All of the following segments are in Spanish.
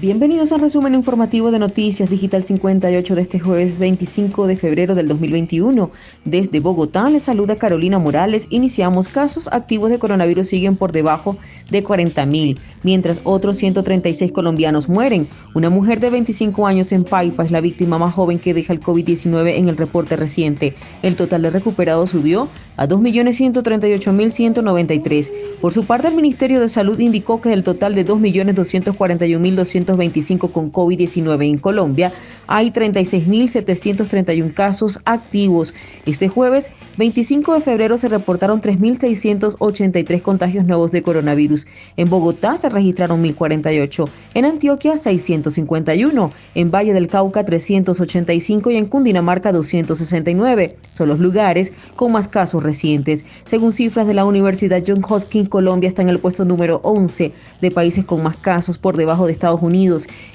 Bienvenidos al resumen informativo de Noticias Digital 58 de este jueves 25 de febrero del 2021. Desde Bogotá les saluda Carolina Morales. Iniciamos casos activos de coronavirus siguen por debajo de 40 mil, mientras otros 136 colombianos mueren. Una mujer de 25 años en Paipa es la víctima más joven que deja el COVID-19 en el reporte reciente. El total de recuperados subió a 2.138.193. Por su parte, el Ministerio de Salud indicó que del total de 2.241.225 con COVID-19 en Colombia, hay 36.731 casos activos. Este jueves 25 de febrero se reportaron 3.683 contagios nuevos de coronavirus. En Bogotá se registraron 1.048, en Antioquia 651, en Valle del Cauca 385 y en Cundinamarca 269. Son los lugares con más casos recientes. Según cifras de la Universidad John Hopkins, Colombia está en el puesto número 11 de países con más casos por debajo de Estados Unidos,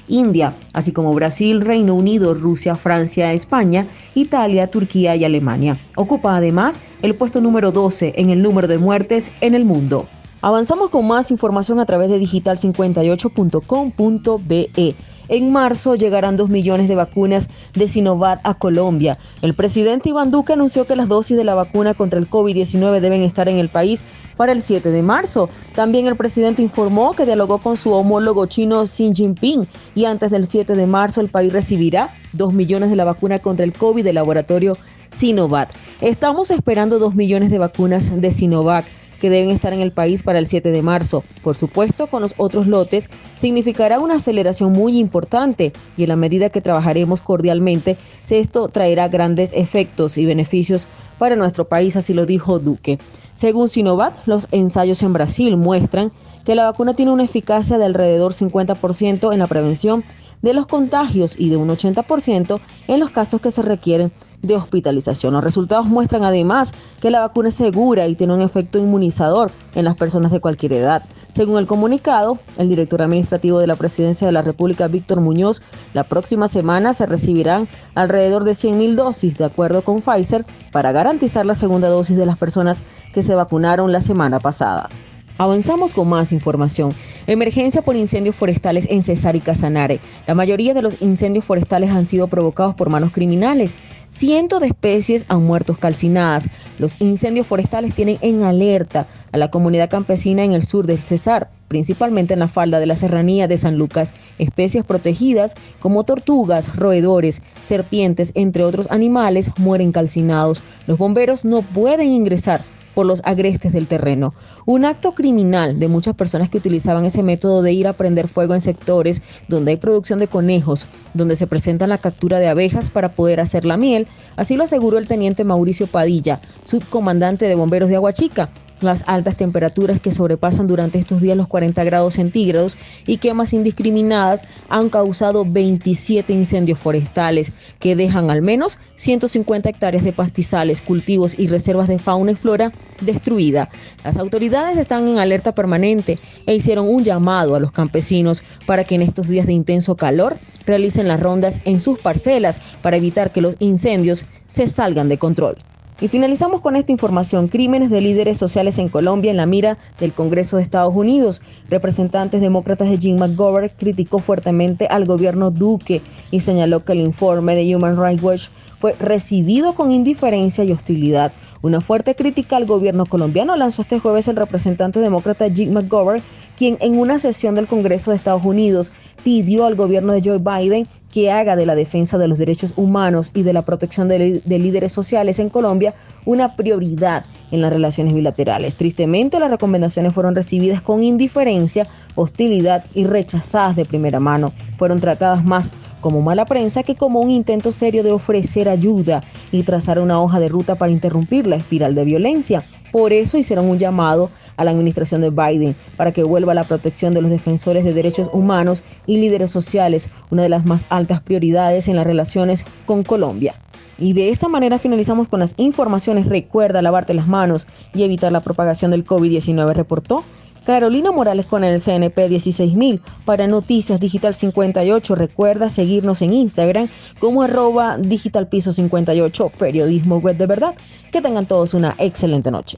India, así como Brasil, Reino Unido, Rusia, Francia, España, Italia, Turquía y Alemania. Ocupa además el puesto número 12 en el número de muertes en el mundo. Avanzamos con más información a través de digital58.com.be. En marzo llegarán dos millones de vacunas de Sinovac a Colombia. El presidente Iván Duque anunció que las dosis de la vacuna contra el COVID-19 deben estar en el país para el 7 de marzo. También el presidente informó que dialogó con su homólogo chino Xi Jinping y antes del 7 de marzo el país recibirá dos millones de la vacuna contra el COVID del laboratorio Sinovac. Estamos esperando dos millones de vacunas de Sinovac que deben estar en el país para el 7 de marzo. Por supuesto, con los otros lotes significará una aceleración muy importante y en la medida que trabajaremos cordialmente, esto traerá grandes efectos y beneficios para nuestro país, así lo dijo Duque. Según Sinovac, los ensayos en Brasil muestran que la vacuna tiene una eficacia de alrededor 50% en la prevención de los contagios y de un 80% en los casos que se requieren de hospitalización. Los resultados muestran además que la vacuna es segura y tiene un efecto inmunizador en las personas de cualquier edad. Según el comunicado, el director administrativo de la Presidencia de la República, Víctor Muñoz, la próxima semana se recibirán alrededor de 100.000 dosis, de acuerdo con Pfizer, para garantizar la segunda dosis de las personas que se vacunaron la semana pasada. Avanzamos con más información. Emergencia por incendios forestales en Cesar y Casanare. La mayoría de los incendios forestales han sido provocados por manos criminales. Cientos de especies han muerto calcinadas. Los incendios forestales tienen en alerta a la comunidad campesina en el sur del Cesar, principalmente en la falda de la serranía de San Lucas. Especies protegidas como tortugas, roedores, serpientes, entre otros animales, mueren calcinados. Los bomberos no pueden ingresar por los agrestes del terreno. Un acto criminal de muchas personas que utilizaban ese método de ir a prender fuego en sectores donde hay producción de conejos, donde se presenta la captura de abejas para poder hacer la miel, así lo aseguró el teniente Mauricio Padilla, subcomandante de bomberos de Aguachica las altas temperaturas que sobrepasan durante estos días los 40 grados centígrados y quemas indiscriminadas han causado 27 incendios forestales que dejan al menos 150 hectáreas de pastizales, cultivos y reservas de fauna y flora destruida. Las autoridades están en alerta permanente e hicieron un llamado a los campesinos para que en estos días de intenso calor realicen las rondas en sus parcelas para evitar que los incendios se salgan de control. Y finalizamos con esta información. Crímenes de líderes sociales en Colombia en la mira del Congreso de Estados Unidos. Representantes demócratas de Jim McGovern criticó fuertemente al gobierno Duque y señaló que el informe de Human Rights Watch fue recibido con indiferencia y hostilidad. Una fuerte crítica al gobierno colombiano lanzó este jueves el representante demócrata Jim McGovern, quien en una sesión del Congreso de Estados Unidos pidió al gobierno de Joe Biden que haga de la defensa de los derechos humanos y de la protección de, líderes sociales en Colombia una prioridad en las relaciones bilaterales. Tristemente, las recomendaciones fueron recibidas con indiferencia, hostilidad y rechazadas de primera mano. Fueron tratadas más como mala prensa que como un intento serio de ofrecer ayuda y trazar una hoja de ruta para interrumpir la espiral de violencia. Por eso hicieron un llamado a la administración de Biden para que vuelva la protección de los defensores de derechos humanos y líderes sociales, una de las más altas prioridades en las relaciones con Colombia. Y de esta manera finalizamos con las informaciones. Recuerda lavarte las manos y evitar la propagación del COVID-19, reportó Carolina Morales con el CNP 16000 para Noticias Digital 58. Recuerda seguirnos en Instagram como arroba digital piso 58, periodismo web de verdad. Que tengan todos una excelente noche.